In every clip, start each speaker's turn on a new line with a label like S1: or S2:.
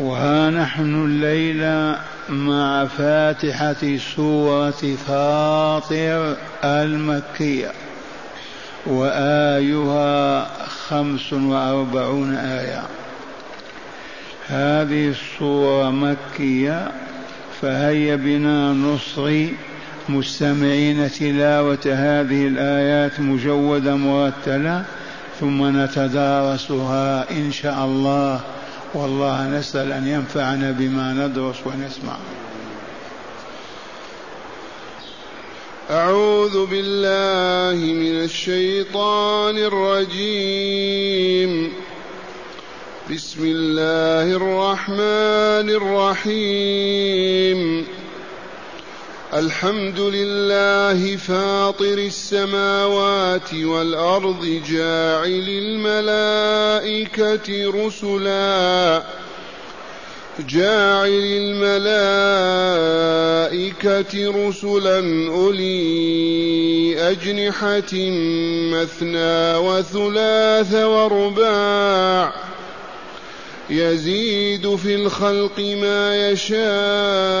S1: وها نحن الليلة مع فاتحة سورة فاطر المكية وآيها خمس وأربعون آية هذه الصورة مكية فهيا بنا نصغي مستمعين تلاوة هذه الآيات مجودة مرتلة ثم نتدارسها إن شاء الله والله نسأل أن ينفعنا بما ندرس ونسمع.
S2: أعوذ بالله من الشيطان الرجيم. بسم الله الرحمن الرحيم. الحمد لله فاطر السماوات والأرض جاعل الملائكة رسلا. جاعل الملائكة رسلا أولي أجنحة مثنى وثلاث ورباع. يزيد في الخلق ما يشاء.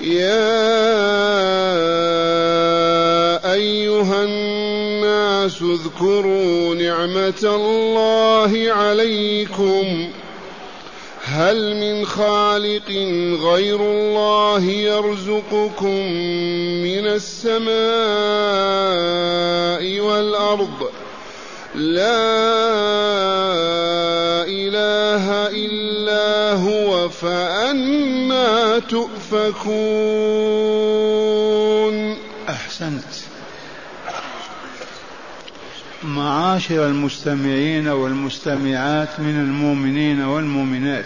S2: يا أيها الناس اذكروا نعمة الله عليكم. هل من خالق غير الله يرزقكم من السماء والأرض؟ لا إله إلا هو فأنا تؤفكون.
S1: أحسنت. معاشر المستمعين والمستمعات من المؤمنين والمؤمنات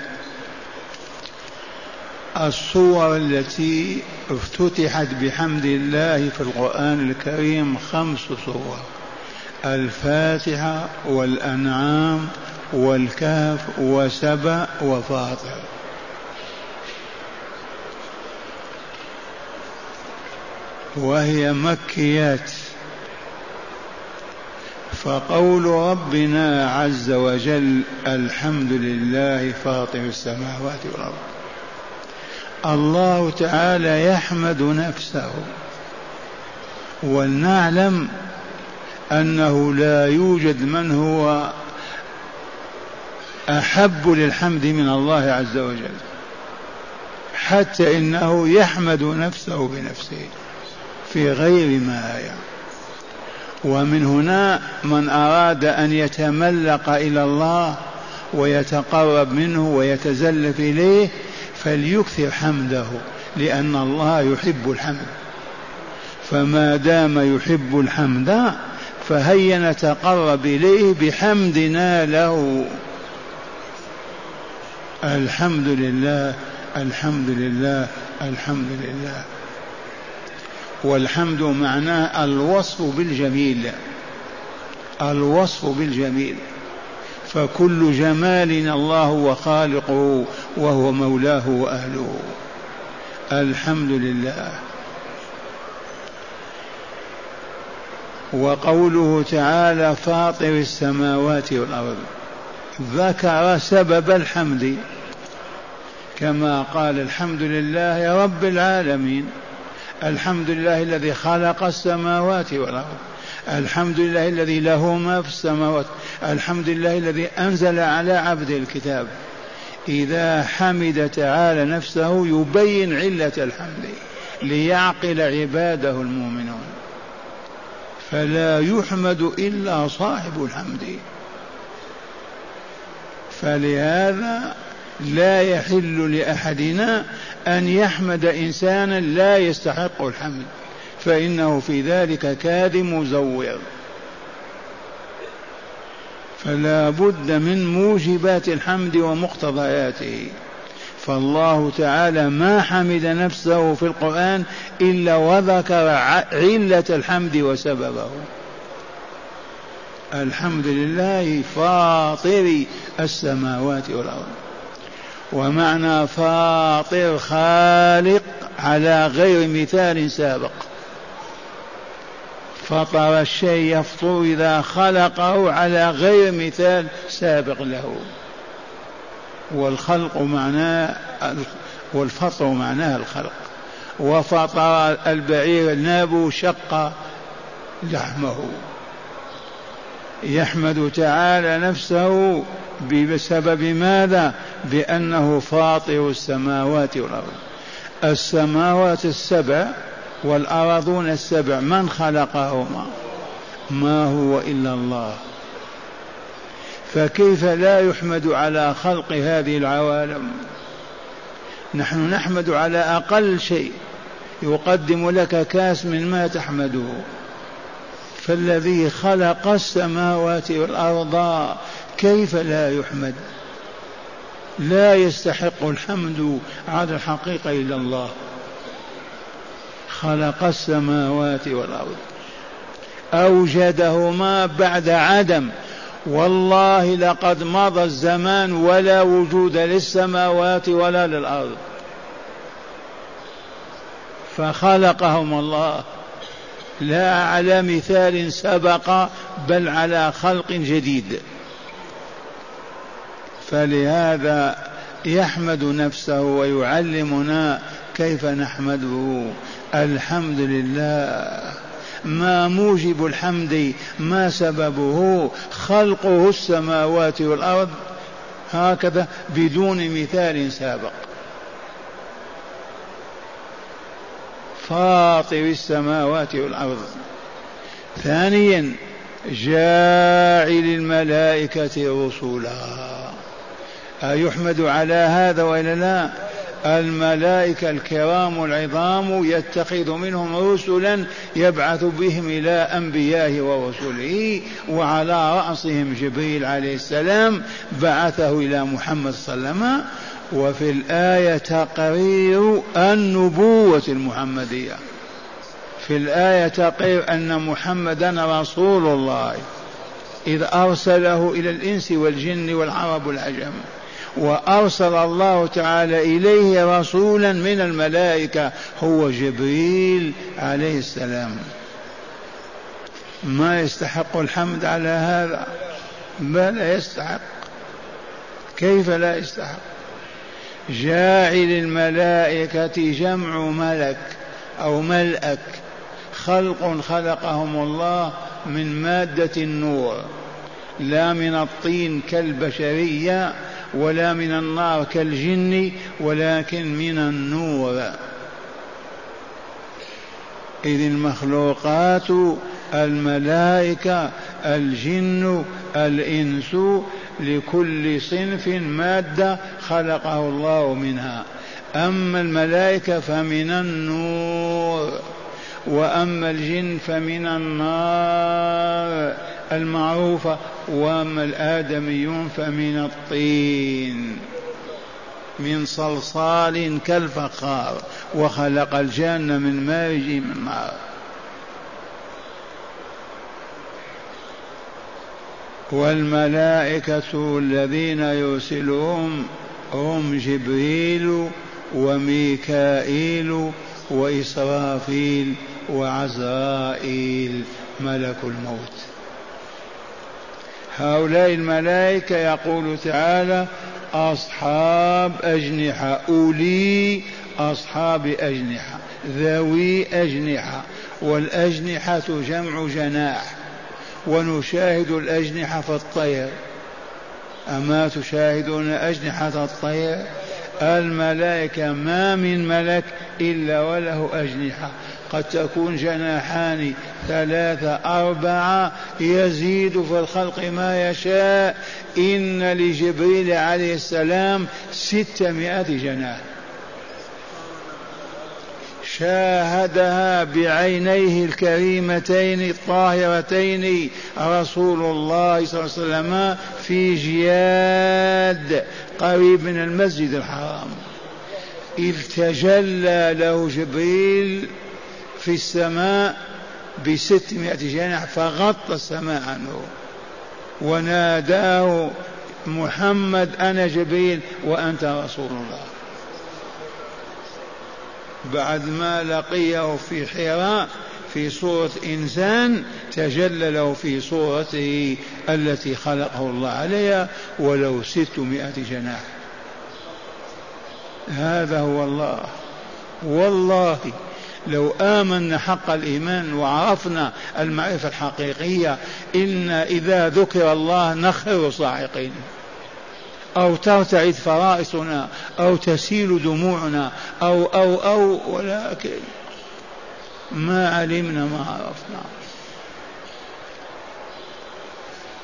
S1: الصور التي افتتحت بحمد الله في القرآن الكريم خمس صور. الفاتحة والأنعام والكهف وسبأ وفاطر. وهي مكيات. فقول ربنا عز وجل الحمد لله فاطر السماوات والأرض. الله تعالى يحمد نفسه. ولنعلم أنه لا يوجد من هو أحب للحمد من الله عز وجل حتى إنه يحمد نفسه بنفسه في غير ما آية ومن هنا من أراد أن يتملق إلى الله ويتقرب منه ويتزلف إليه فليكثر حمده لأن الله يحب الحمد. فما دام يحب الحمد فهيا نتقرب إليه بحمدنا له. الحمد لله الحمد لله الحمد لله. والحمد معناه الوصف بالجميل الوصف بالجميل. فكل جمال الله هو خالقه وهو مولاه وأهله. الحمد لله. وقوله تعالى فاطر السماوات والأرض ذكر سبب الحمد كما قال الحمد لله رب العالمين الحمد لله الذي خلق السماوات والأرض الحمد لله الذي له ما في السماوات الحمد لله الذي أنزل على عبده الكتاب إذا حمد تعالى نفسه يبين علة الحمد ليعقل عباده المؤمنون. فلا يحمد إلا صاحب الحمد. فلهذا لا يحل لأحدنا أن يحمد إنسانا لا يستحق الحمد فإنه في ذلك كاذب مزور. فلا بد من موجبات الحمد ومقتضياته. فالله تعالى ما حمد نفسه في القرآن إلا وذكر علة الحمد وسببه. الحمد لله فاطر السماوات والأرض. ومعنى فاطر خالق على غير مثال سابق. فطر الشيء يفطر إذا خلقه على غير مثال سابق له. والخلق معناه والفطر معناه الخلق. وفطر البعير الناب شق لحمه. يحمد تعالى نفسه بسبب ماذا؟ بأنه فاطر السماوات والأرض. السماوات السبع والأراضون السبع من خلقهما؟ ما هو إلا الله. فكيف لا يحمد على خلق هذه العوالم؟ نحن نحمد على أقل شيء. يقدم لك كاس من ما تحمده. فالذي خلق السماوات والأرض كيف لا يحمد؟ لا يستحق الحمد على الحقيقة إلا الله. خلق السماوات والأرض. أوجدهما بعد عدم. والله لقد مضى الزمان ولا وجود للسماوات ولا للأرض. فخلقهم الله. لا على مثال سبق بل على خلق جديد. فلهذا يحمد نفسه ويعلمنا كيف نحمده. الحمد لله. ما موجب الحمد ما سببه خلقه السماوات والأرض هكذا بدون مثال سابق. فاطر السماوات والأرض. ثانيا جاعل الملائكة رسلا أيحمد على هذا وإلا لا؟ الملائكة الكرام العظام يتخذ منهم رسلا يبعث بهم إلى أنبيائه ورسله وعلى رأسهم جبريل عليه السلام بعثه إلى محمد صلى الله عليه وسلم. وفي الآية تقرير النبوة المحمدية. في الآية تقرير أن محمدا رسول الله. إذ أرسله إلى الإنس والجن والعرب والعجم. وأرسل الله تعالى إليه رسولا من الملائكة هو جبريل عليه السلام. ما يستحق الحمد على هذا؟ بل يستحق. كيف لا يستحق؟ جاعل الملائكة جمع ملك أو ملأك. خلق خلقهم الله من مادة النور لا من الطين كالبشرية ولا من النار كالجن ولكن من النور. إذ المخلوقات الملائكة الجن الإنس لكل صنف مادة خلقه الله منها. أما الملائكة فمن النور وأما الجن فمن النار. المعروفة وأما الآدميون فمن الطين من صلصال كالفخار وخلق الجنة من مارج من نار والملائكة الذين يرسلهم هم جبريل وميكائيل وإسرافيل وعزرائيل ملك الموت. هؤلاء الملائكة يقول تعالى أصحاب أجنحة أولي أصحاب أجنحة ذوي أجنحة والأجنحة جمع جناح ونشاهد الأجنحة في الطير. أما تشاهدون أجنحة الطير؟ الملائكة ما من ملك إلا وله أجنحة. قد تكون جناحان ثلاثة أربعة يزيد في الخلق ما يشاء. إن لجبريل عليه السلام ستمائة جناح. شاهدها بعينيه الكريمتين الطاهرتين رسول الله صلى الله عليه وسلم في جياد قريب من المسجد الحرام. إذ تجلى له جبريل في السماء بستمائة جناح فغطى السماء عنه. وناداه محمد أنا جبريل وأنت رسول الله. بعد ما لقيه في حراء في صورة إنسان تجلى له في صورته التي خلقه الله عليها ولو ستمائة جناح. هذا هو الله. والله لو آمنا حق الإيمان وعرفنا المعرفة الحقيقية إن إذا ذكر الله نخر صاعقين. أو ترتعد فرائصنا أو تسيل دموعنا أو أو أو ولكن ما علمنا ما عرفنا.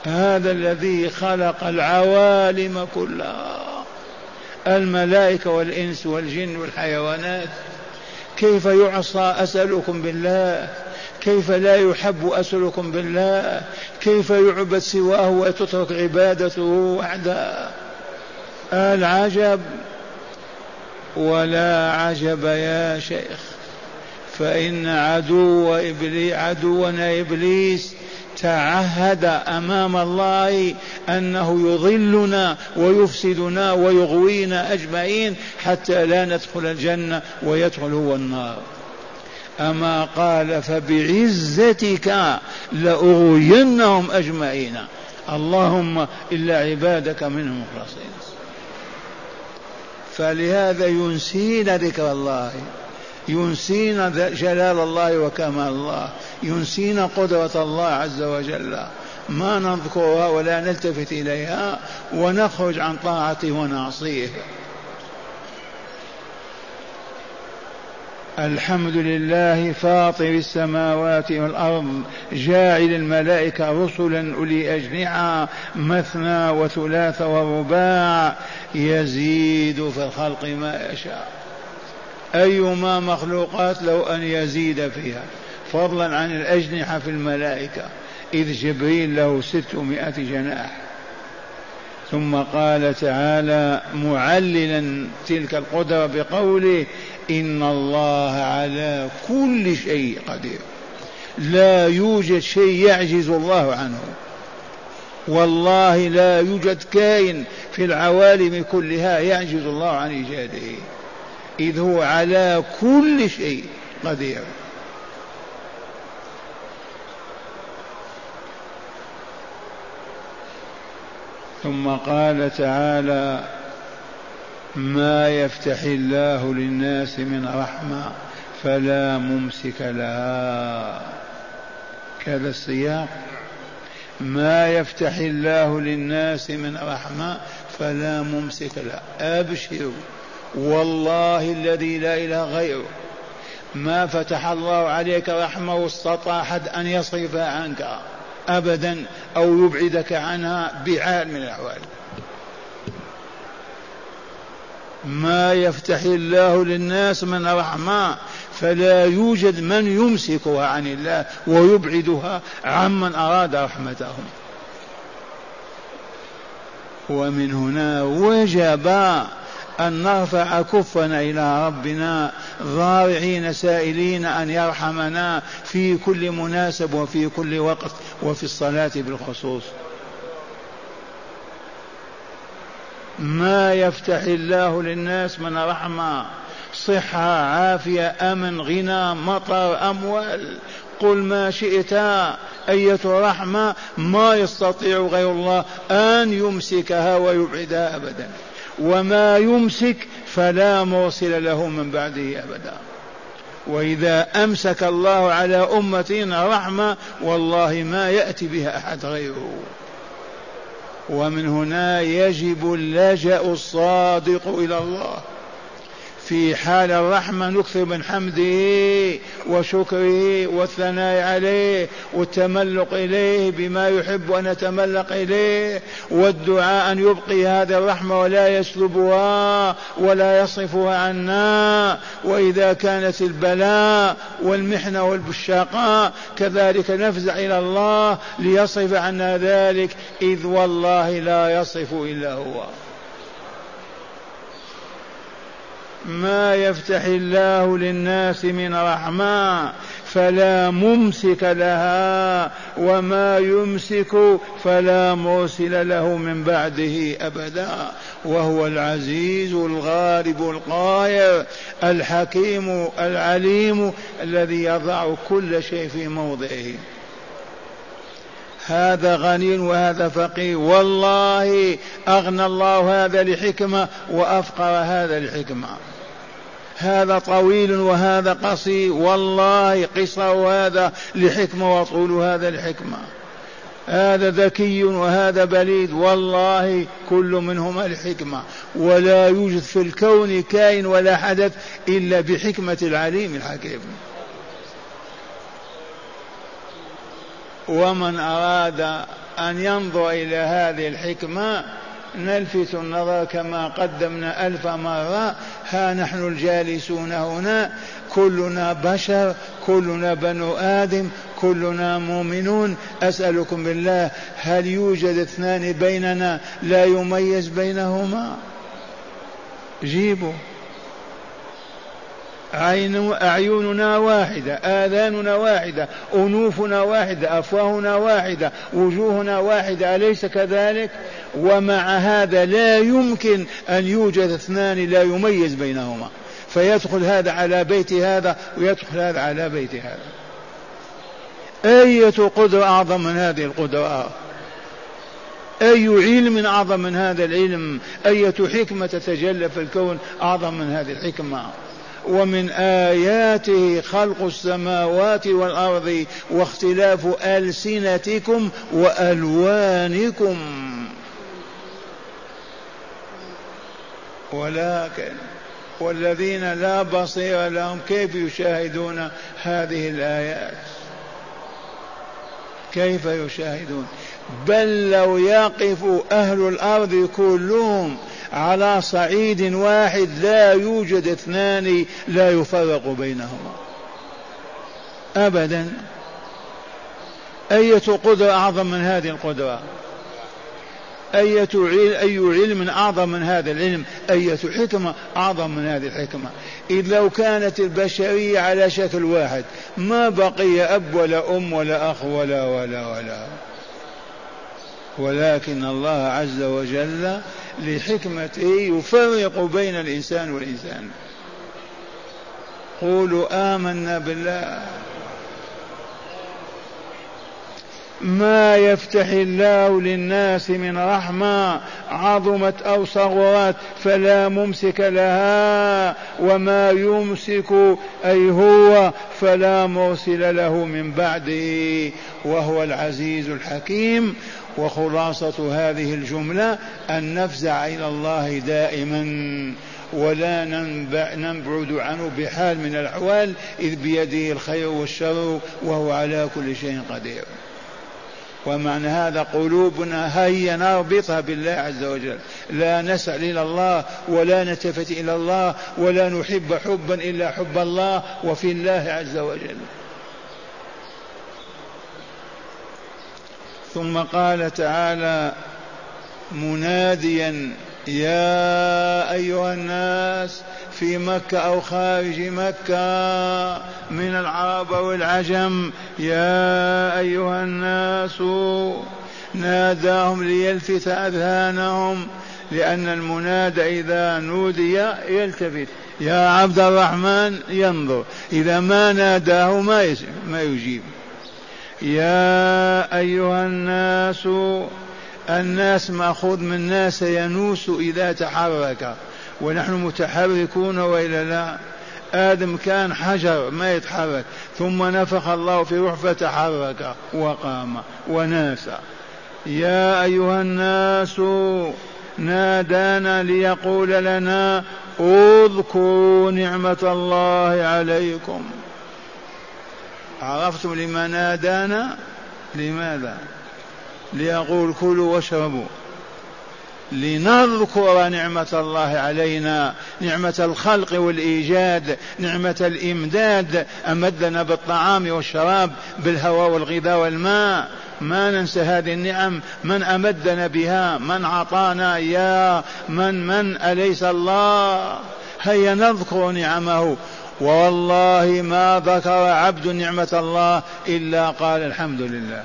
S1: هذا الذي خلق العوالم كلها الملائكة والإنس والجن والحيوانات. كيف يعصى أسألكم بالله؟ كيف لا يحب أسألكم بالله؟ كيف يعبد سواه وتترك عبادته وحده؟ العجب ولا عجب يا شيخ فإن عدو إبليس عدونا إبليس تعهد أمام الله أنه يضلنا ويفسدنا ويغوينا أجمعين حتى لا ندخل الجنة ويدخل هو النار. أما قال فبعزتك لأغوينهم أجمعين. اللهم إلا عبادك منهم مخلصين. فلهذا ينسينا ذكر الله. ينسينا جلال الله وكمال الله ينسينا قدرة الله عز وجل. ما نذكرها ولا نلتفت إليها ونخرج عن طاعته ونعصيه. الحمد لله فاطر السماوات والأرض جاعل الملائكة رسلا أولي أجنحة مثنى وثلاث ورباع يزيد في الخلق ما يشاء. أيما مخلوقات لو أن يزيد فيها. فضلا عن الأجنحة في الملائكة. إذ جبريل له ستمائة جناح. ثم قال تعالى معللا تلك القدرة بقوله إن الله على كل شيء قدير. لا يوجد شيء يعجز الله عنه. والله لا يوجد كائن في العوالم كلها يعجز الله عن إيجاده. إذ هو على كل شيء قدير. ثم قال تعالى ما يفتح الله للناس من رحمة فلا ممسك لها. كذا السياق. ما يفتح الله للناس من رحمة فلا ممسك لها. أبشروا. والله الذي لا إله غيره. ما فتح الله عليك رحمه واستطاع أحد أن يصرفها عنك ابدا أو يبعدك عنها بحال من الأحوال. ما يفتح الله للناس من رحمة فلا يوجد من يمسكها عن الله ويبعدها عمن أراد رحمتهم. ومن هنا وجب أن نرفع كفنا إلى ربنا ضارعين سائلين أن يرحمنا في كل مناسب وفي كل وقت وفي الصلاة بالخصوص. ما يفتح الله للناس من رحمة صحة عافية أمن غنى مطر أموال. قل ما شئت أية رحمة ما يستطيع غير الله أن يمسكها ويبعدها أبدا. وما يمسك فلا مرسل له من بعده أبدا. وإذا أمسك الله على أمتنا رحمة والله ما يأتي بها أحد غيره. ومن هنا يجب اللجأ الصادق إلى الله. في حال الرحمة نكثر من حمده وشكره والثناء عليه والتملق إليه بما يحب أن نتملق إليه والدعاء أن يبقي هذه الرحمة ولا يسلبها ولا يصرفها عنا وإذا كانت البلاء والمحنة والشقاء كذلك نفزع إلى الله ليصرف عنا ذلك إذ والله لا يصرف إلا هو ما يفتح الله للناس من رحمة فلا ممسك لها وما يمسك فلا مرسل له من بعده أبدا وهو العزيز الغالب القاهر الحكيم العليم الذي يضع كل شيء في موضعه. هذا غني وهذا فقير. والله أغنى الله هذا لحكمة وأفقر هذا لحكمة. هذا طويل وهذا قصير. والله قصر هذا لحكمة وطول هذا لحكمة. هذا ذكي وهذا بليد. والله كل منهما لحكمة. ولا يوجد في الكون كائن ولا حدث إلا بحكمة العليم الحكيم. ومن أراد أن ينظر إلى هذه الحكمة نلفت النظر كما قدمنا ألف مرة ها نحن الجالسون هنا كلنا بشر كلنا بنو آدم كلنا مؤمنون. أسألكم بالله هل يوجد اثنان بيننا لا يميز بينهما؟ جيبوا. عين أعيننا واحدة آذاننا واحدة أنوفنا واحدة أفواهنا واحدة وجوهنا واحدة أليس كذلك؟ ومع هذا لا يمكن أن يوجد اثنان لا يميز بينهما. فيدخل هذا على بيت هذا ويدخل هذا على بيت هذا. أية قدرة أعظم من هذه القدرة أي علم أعظم من هذا العلم؟ أية حكمة تتجلى في الكون أعظم من هذه الحكمة؟ ومن آياته خلق السماوات والأرض واختلاف ألسنتكم وألوانكم. ولكن والذين لا بصير لهم كيف يشاهدون هذه الآيات؟ كيف يشاهدون؟ بل لو يقف أهل الأرض كلهم على صعيد واحد لا يوجد اثنان لا يفرق بينهما. أبدا. أية قدرة أعظم من هذه القدرة؟ أية أي علم أعظم من هذا العلم؟ أية حكمة أعظم من هذه الحكمة؟ إذ لو كانت البشرية على شكل واحد ما بقي أب ولا أم ولا أخ ولا ولا ولا. ولكن الله عز وجل لحكمته يفرق بين الإنسان والإنسان. قولوا آمنا بالله. ما يفتح الله للناس من رحمة عظمت أو صغرت فلا ممسك لها وما يمسك أي هو فلا مرسل له من بعده وهو العزيز الحكيم وخلاصة هذه الجملة أن نفزع إلى الله دائما ولا نبعد عنه بحال من الأحوال إذ بيده الخير والشر وهو على كل شيء قدير. ومعنى هذا قلوبنا هيا نربطها بالله عز وجل. لا نسأل إلى الله ولا نلتفت إلى الله ولا نحب حبا إلا حب الله وفي الله عز وجل. ثم قال تعالى مناديا يا أيها الناس في مكة أو خارج مكة من العرب والعجم يا أيها الناس ناداهم ليلفت أذهانهم لأن المنادى إذا نودي يلتفت. يا عبد الرحمن ينظر إذا ما ناداه ما يجيب. يا أيها الناس الناس مأخوذ من ناس ينوس إذا تحرك ونحن متحركون وإلا لا. آدم كان حجر ما يتحرك ثم نفخ الله في روح فتحرك وقام وناس. يا أيها الناس نادانا ليقول لنا اذكروا نعمة الله عليكم. عرفتم لما نادانا؟ لماذا؟ ليقول كلوا واشربوا. لنذكر نعمة الله علينا نعمة الخلق والإيجاد نعمة الإمداد أمدنا بالطعام والشراب بالهواء والغذاء والماء. ما ننسى هذه النعم من أمدنا بها من أعطانا إياها من من أليس الله؟ هيا نذكر نعمه. والله ما ذكر عبد نعمة الله إلا قال الحمد لله.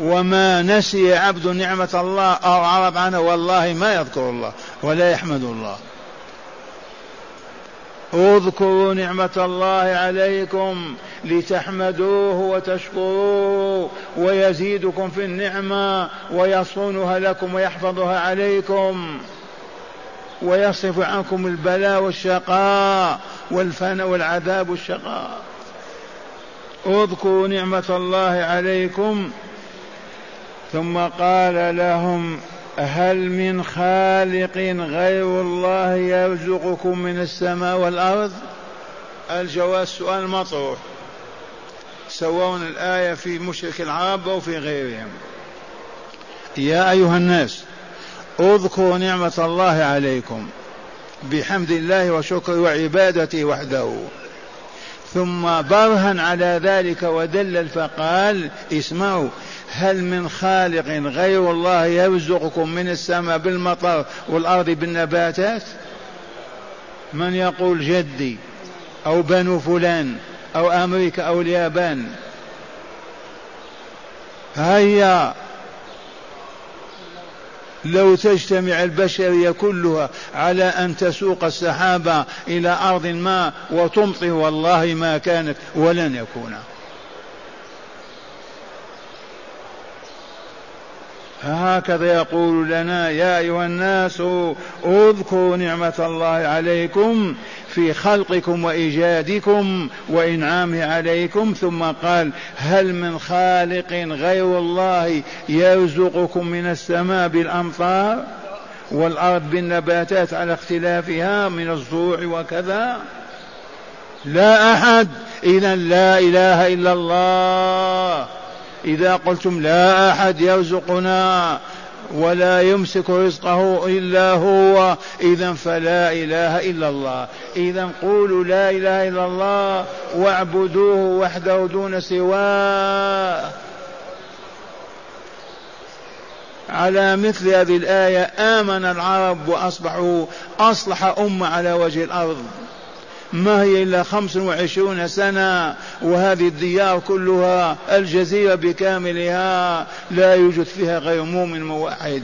S1: وما نسي عبد نعمة الله أو عرض عنه والله ما يذكر الله ولا يحمد الله. اذكروا نعمة الله عليكم لتحمدوه وتشكروه ويزيدكم في النعمة ويصونها لكم ويحفظها عليكم. ويصرف عنكم البلاء والشقاء والفناء والعذاب والشقاء. اذكروا نعمة الله عليكم ثم قال لهم هل من خالق غير الله يرزقكم من السماء والأرض؟ الجواب سؤال مطروح. سواء الآية في مشرك العرب أو في غيرهم. يا أيها الناس اذكروا نعمة الله عليكم بحمد الله وشكره وعبادته وحده. ثم برهن على ذلك ودلل فقال اسمعوا هل من خالق غير الله يرزقكم من السماء بالمطر والأرض بالنباتات؟ من يقول جدي أو بنو فلان أو أمريكا أو اليابان؟ هيا! لو تجتمع البشرية كلها على أن تسوق السحابة إلى أرض ما وتمطر والله ما كانت ولن يكون. هكذا يقول لنا يا أيها الناس اذكروا نعمة الله عليكم في خلقكم وإيجادكم وإنعامه عليكم. ثم قال هل من خالق غير الله يرزقكم من السماء بالأمطار والأرض بالنباتات على اختلافها من الزروع وكذا؟ لا أحد. اذا لا إله إلا الله. إذا قلتم لا أحد يرزقنا ولا يمسك رزقه إلا هو إذا فلا إله إلا الله. إذا قولوا لا إله إلا الله واعبدوه وحده دون سواه. على مثل هذه الآية آمن العرب وأصبحوا أصلح أمة على وجه الأرض. ما هي إلا خمس وعشرون سنة وهذه الديار كلها الجزيرة بكاملها لا يوجد فيها غير مؤمن موحد.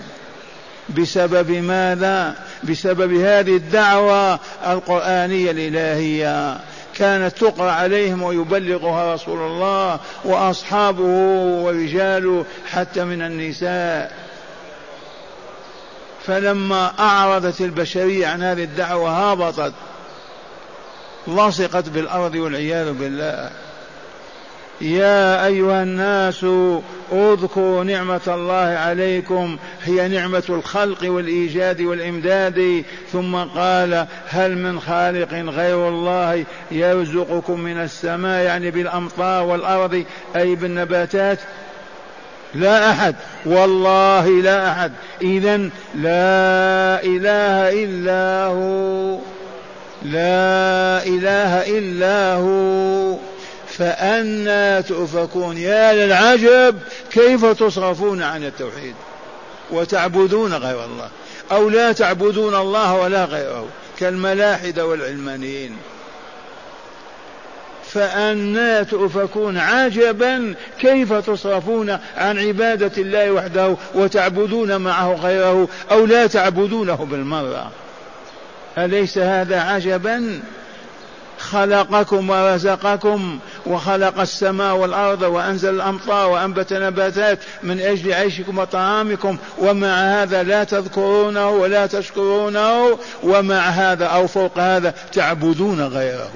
S1: بسبب ماذا؟ بسبب هذه الدعوة القرآنية الإلهية. كانت تقرأ عليهم ويبلغها رسول الله وأصحابه ورجاله حتى من النساء. فلما أعرضت البشرية عن هذه الدعوة هابطت. لصقت بالأرض والعياذ بالله. يا أيها الناس اذكروا نعمة الله عليكم. هي نعمة الخلق والإيجاد والإمداد. ثم قال هل من خالق غير الله يرزقكم من السماء يعني بالأمطار والأرض أي بالنباتات؟ لا أحد. والله لا أحد. إذا لا إله إلا هو. لا إله إلا هو فأنا تؤفكون. يا للعجب كيف تصرفون عن التوحيد؟ وتعبدون غير الله أو لا تعبدون الله ولا غيره كالملاحدة والعلمانيين. فأنا تؤفكون. عجبا كيف تصرفون عن عبادة الله وحده وتعبدون معه غيره أو لا تعبدونه بالمرة؟ أليس هذا عجبا؟ خلقكم ورزقكم وخلق السماء والأرض وأنزل الأمطار وأنبت نباتات من أجل عيشكم وطعامكم ومع هذا لا تذكرونه ولا تشكرونه ومع هذا أو فوق هذا تعبدون غيره.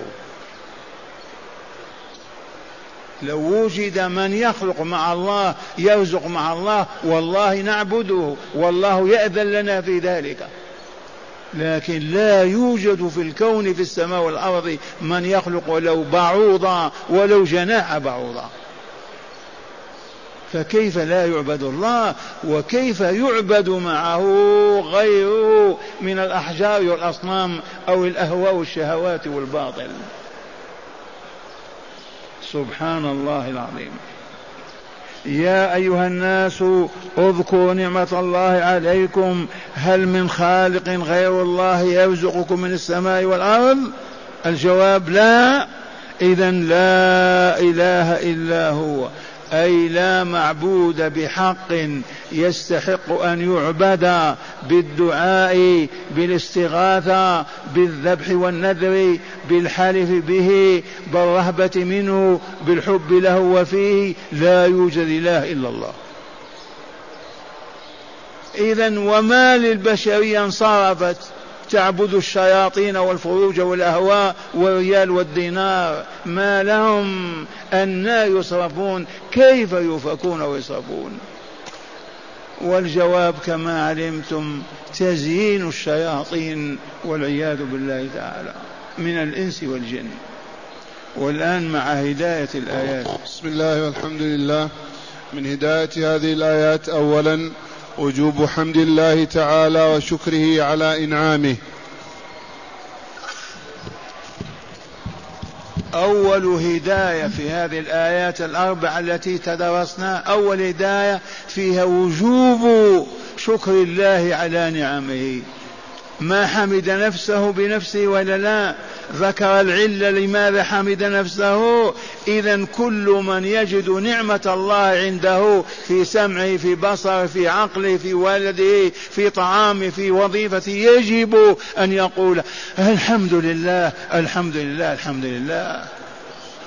S1: لو وجد من يخلق مع الله يرزق مع الله والله نعبده والله يأذن لنا في ذلك. لكن لا يوجد في الكون في السماء والأرض من يخلق ولو بعوضة ولو جناح بعوضة فكيف لا يعبد الله وكيف يعبد معه غيره من الأحجار والأصنام أو الأهواء والشهوات والباطل؟ سبحان الله العظيم. يا أيها الناس اذكروا نعمة الله عليكم. هل من خالق غير الله يرزقكم من السماء والأرض؟ الجواب لا. إذا لا إله إلا هو. أي لا معبود بحق يستحق أن يعبد بالدعاء بالاستغاثة بالذبح والنذر بالحلف به بالرهبة منه بالحب له وفيه لا يوجد إله إلا الله. إذا وما للبشرية انصرفت؟ تعبد الشياطين والفروج والأهواء والريال والدينار ما لهم أنا يصرفون كيف يفكون ويصرفون؟ والجواب كما علمتم تزيين الشياطين والعياذ بالله تعالى من الإنس والجن. والآن مع هداية الآيات.
S2: بسم الله والحمد لله. من هداية هذه الآيات أولا وجوب حمد الله تعالى وشكره على إنعامه.
S1: أول هداية في هذه الآيات الأربع التي تدرسنا أول هداية فيها وجوب شكر الله على نعمه. ما حمد نفسه بنفسه ولا لا؟ ذكر العلة لماذا حمد نفسه؟ إذا كل من يجد نعمة الله عنده في سمعه في بصره في عقله في ولده في طعامه في وظيفته يجب أن يقول الحمد لله الحمد لله الحمد لله.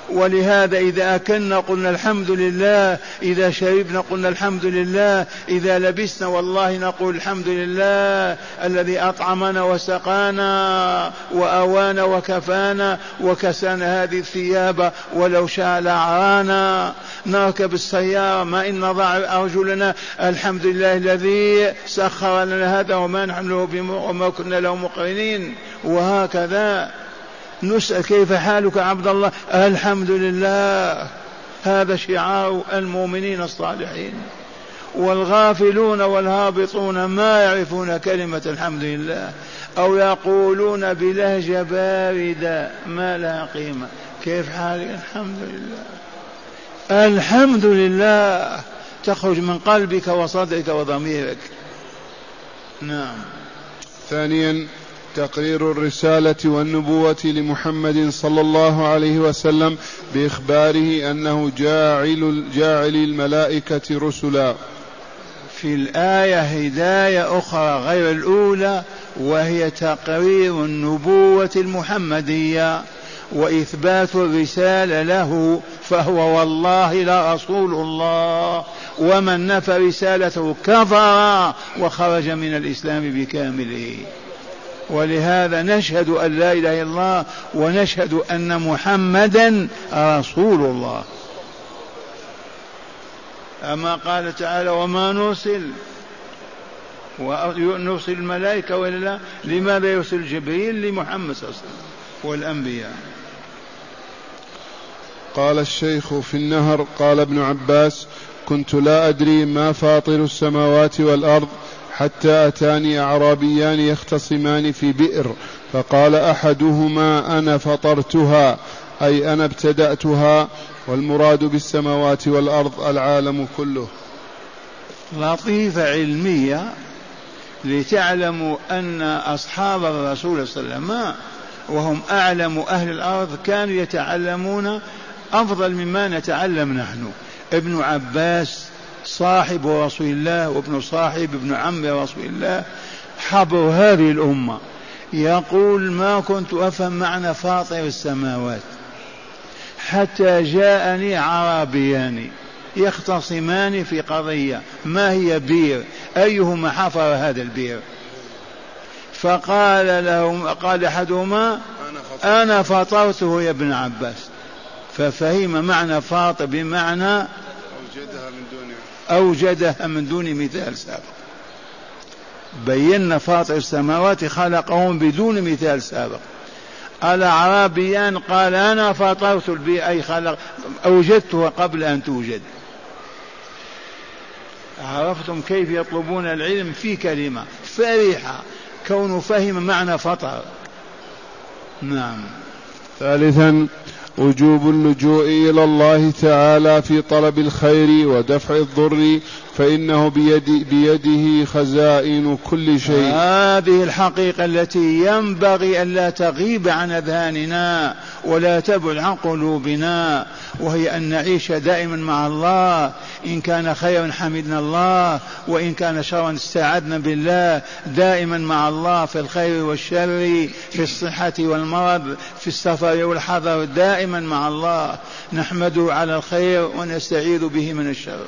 S1: ولهذا إذا أكلنا قلنا الحمد لله إذا شربنا قلنا الحمد لله إذا لبسنا والله نقول الحمد لله الذي أطعمنا وسقانا وأوانا وكفانا وكسانا هذه الثياب ولو شاء لأعرانا نركب السيارة ما إن نضع أرجلنا الحمد لله الذي سخر لنا هذا وما نحن له وما كنا له مقرنين. وهكذا. نسأل كيف حالك عبد الله؟ الحمد لله هذا شعار المؤمنين الصالحين. والغافلون والهابطون ما يعرفون كلمة الحمد لله أو يقولون بلهجة باردة ما لها قيمة. كيف حالك؟ الحمد لله الحمد لله تخرج من قلبك وصدرك وضميرك. نعم.
S2: ثانيا تقرير الرسالة والنبوة لمحمد صلى الله عليه وسلم بإخباره أنه جاعل جاعل الملائكة رسلا.
S1: في الآية هداية أخرى غير الأولى وهي تقرير النبوة المحمدية وإثبات الرسالة له فهو والله لرسول الله ومن نفى رسالته كفر وخرج من الإسلام بكامله ولهذا نشهد أن لا إله إلا الله ونشهد أن محمدا رسول الله. أما قال تعالى وما نرسل ونرسل الملائكة ولا لا لماذا يرسل جبريل لمحمد صلى الله عليه وسلم والأنبياء؟
S2: قال الشيخ في النهر قال ابن عباس كنت لا أدري ما فاطر السماوات والأرض حتى أتاني أعرابيان يختصمان في بئر فقال أحدهما أنا فطرتها أي أنا ابتدأتها والمراد بالسماوات والأرض العالم كله.
S1: لطيفة علمية لتعلموا أن أصحاب الرسول صلى الله عليه وسلم وهم أعلم أهل الأرض كانوا يتعلمون أفضل مما نتعلم نحن. ابن عباس صاحب رسول الله وابن صاحب ابن عم رسول الله حبر هذه الأمة. يقول ما كنت أفهم معنى فاطر السماوات حتى جاءني عربيان يختصمان في قضية ما هي بير؟ أيهما حفر هذا البير؟ فقال لهم قال أحدهما أنا فطرته. يا ابن عباس. ففهم معنى فاطر بمعنى أوجدها من دون أوجدها من دون مثال سابق. بينا فاطر السماوات خلقهم بدون مثال سابق. الأعرابيان قال أنا فطرت البيئة أي خلق أوجدتها قبل أن توجد. عرفتم كيف يطلبون العلم؟ في كلمة فرحة كونه فهم معنى فطر. نعم.
S2: ثالثا وجوب اللجوء إلى الله تعالى في طلب الخير ودفع الضر فإنه بيد بيده خزائن كل شيء.
S1: هذه الحقيقة التي ينبغي الا تغيب عن أذهاننا ولا تبعد عن قلوبنا. وهي أن نعيش دائما مع الله. إن كان خيرا حمدنا الله وإن كان شرا استعذنا بالله. دائما مع الله في الخير والشر في الصحة والمرض في السفر والحضر. دائما مع الله. نحمده على الخير ونستعيذ به من الشر.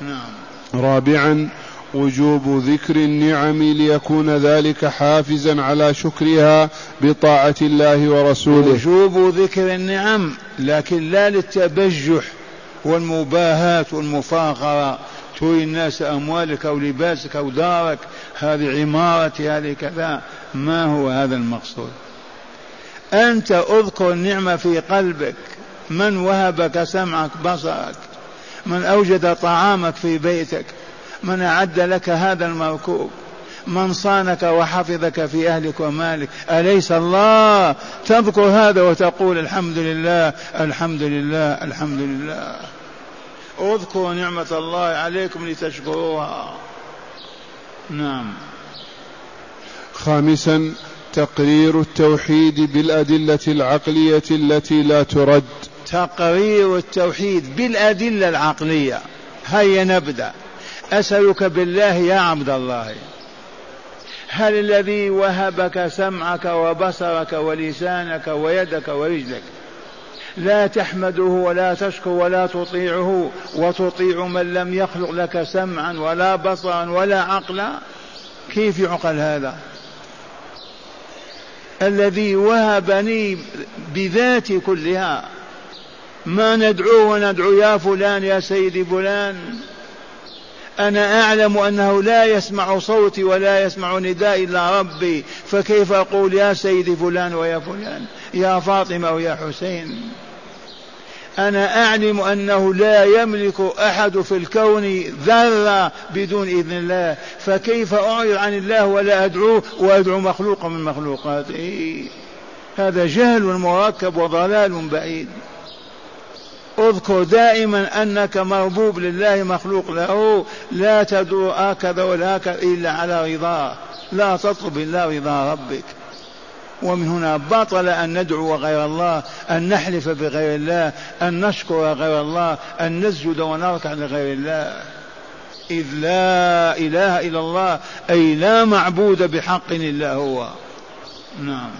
S1: نعم.
S2: رابعا وجوب ذكر النعم ليكون ذلك حافزا على شكرها بطاعة الله ورسوله.
S1: وجوب ذكر النعم لكن لا للتبجح والمباهاة والمفاخرة. تري الناس أموالك أو لباسك أو دارك هذه عمارتي هذه كذا. ما هو هذا المقصود؟ أنت أذكر النعمة في قلبك. من وهبك سمعك بصرك. من أوجد طعامك في بيتك. من أعد لك هذا المركوب من صانك وحفظك في أهلك ومالك أليس الله؟ تذكر هذا وتقول الحمد لله الحمد لله الحمد لله. اذكروا نعمة الله عليكم لتشكروها. نعم.
S2: خامسا تقرير التوحيد بالأدلة العقلية التي لا ترد.
S1: تقرير التوحيد بالأدلة العقلية. هيا نبدأ. أسألك بالله يا عبد الله. هل الذي وهبك سمعك وبصرك ولسانك ويدك ورجلك لا تحمده ولا تشكر ولا تطيعه وتطيع من لم يخلق لك سمعا ولا بصرا ولا عقلا؟ كيف يعقل هذا؟ الذي وهبني بذاتي كلها ما ندعوه وندعو يا فلان يا سيدي فلان. أنا أعلم أنه لا يسمع صوتي ولا يسمع نداء إلا ربي. فكيف أقول يا سيدي فلان ويا فلان؟ يا فاطمة ويا حسين؟ أنا أعلم أنه لا يملك أحد في الكون ذرة بدون إذن الله. فكيف أعرض عن الله ولا أدعوه وأدعو مخلوقا من مخلوقاته؟ هذا جهل مركب وضلال بعيد. اذكر دائما أنك مربوب لله مخلوق له. لا تدعو هكذا ولا هكذا إلا على رضاه لا تطلب إلا رضا ربك. ومن هنا بطل أن ندعو غير الله أن نحلف بغير الله أن نشكر غير الله أن نسجد ونركع لغير الله. إذ لا إله إلا الله أي لا معبود بحق إلا هو. نعم.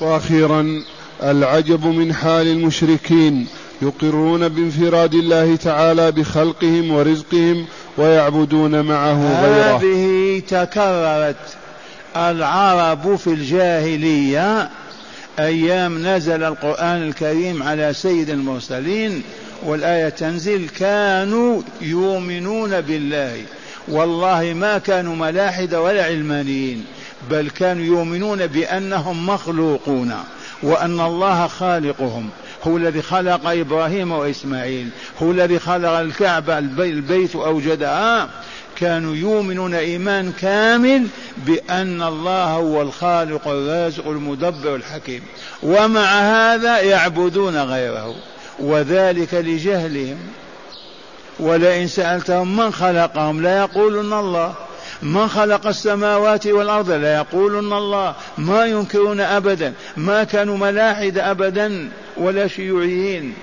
S2: وأخيرا العجب من حال المشركين يقرون بانفراد الله تعالى بخلقهم ورزقهم ويعبدون معه غيره.
S1: هذه تكررت العرب في الجاهلية أيام نزل القرآن الكريم على سيد المرسلين والآية تنزل كانوا يؤمنون بالله. والله ما كانوا ملاحده ولا علمانيين بل كانوا يؤمنون بأنهم مخلوقون وأن الله خالقهم. هو الذي خلق إبراهيم وإسماعيل. هو الذي خلق الكعبة البيت أوجدها. كانوا يؤمنون إيمان كامل بأن الله هو الخالق الرازق المدبر الحكيم. ومع هذا يعبدون غيره. وذلك لجهلهم. ولئن سألتهم من خلقهم لا يقولون الله. من خلق السماوات والأرض لا يقولون الله. ما ينكرون أبدا. ما كانوا ملاحد أبدا ولا شيوعيين.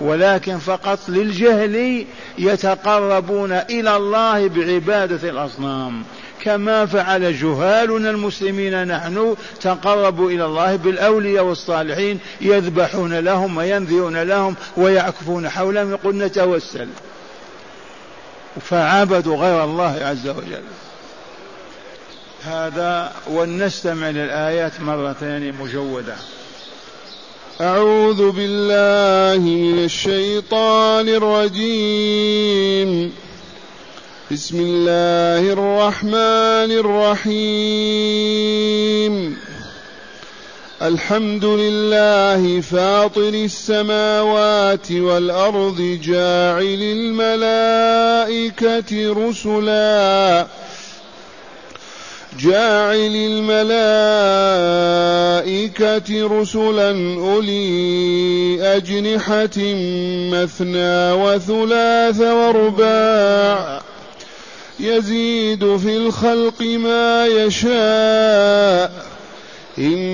S1: ولكن فقط للجهل يتقربون إلى الله بعبادة الأصنام. كما فعل جهالنا المسلمين نحن تقربوا إلى الله بالأولياء والصالحين يذبحون لهم وينذرون لهم ويعكفون حولهم. يقول نتوسل. فعبدوا غير الله عز وجل. هذا ولنستمع للآيات ثانية مجودة.
S2: أعوذ بالله من الشيطان الرجيم. بسم الله الرحمن الرحيم. الحمد لله فاطر السماوات والأرض جاعل الملائكة رسلا. جاعل الملائكة رسلا أولي أجنحة مثنى وثلاث ورباع. يزيد في الخلق ما يشاء. إن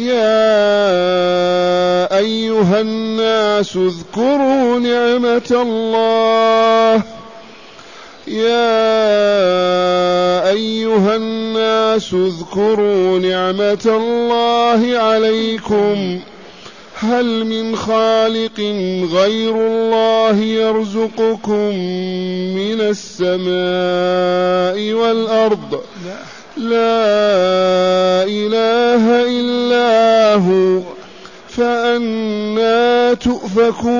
S2: يا أيها الناس اذكروا نعمة الله. يا أيها الناس اذكروا نعمة الله عليكم. هل من خالق غير الله يرزقكم من السماء والأرض؟ لا إله إلا هو فأنا تؤفكون.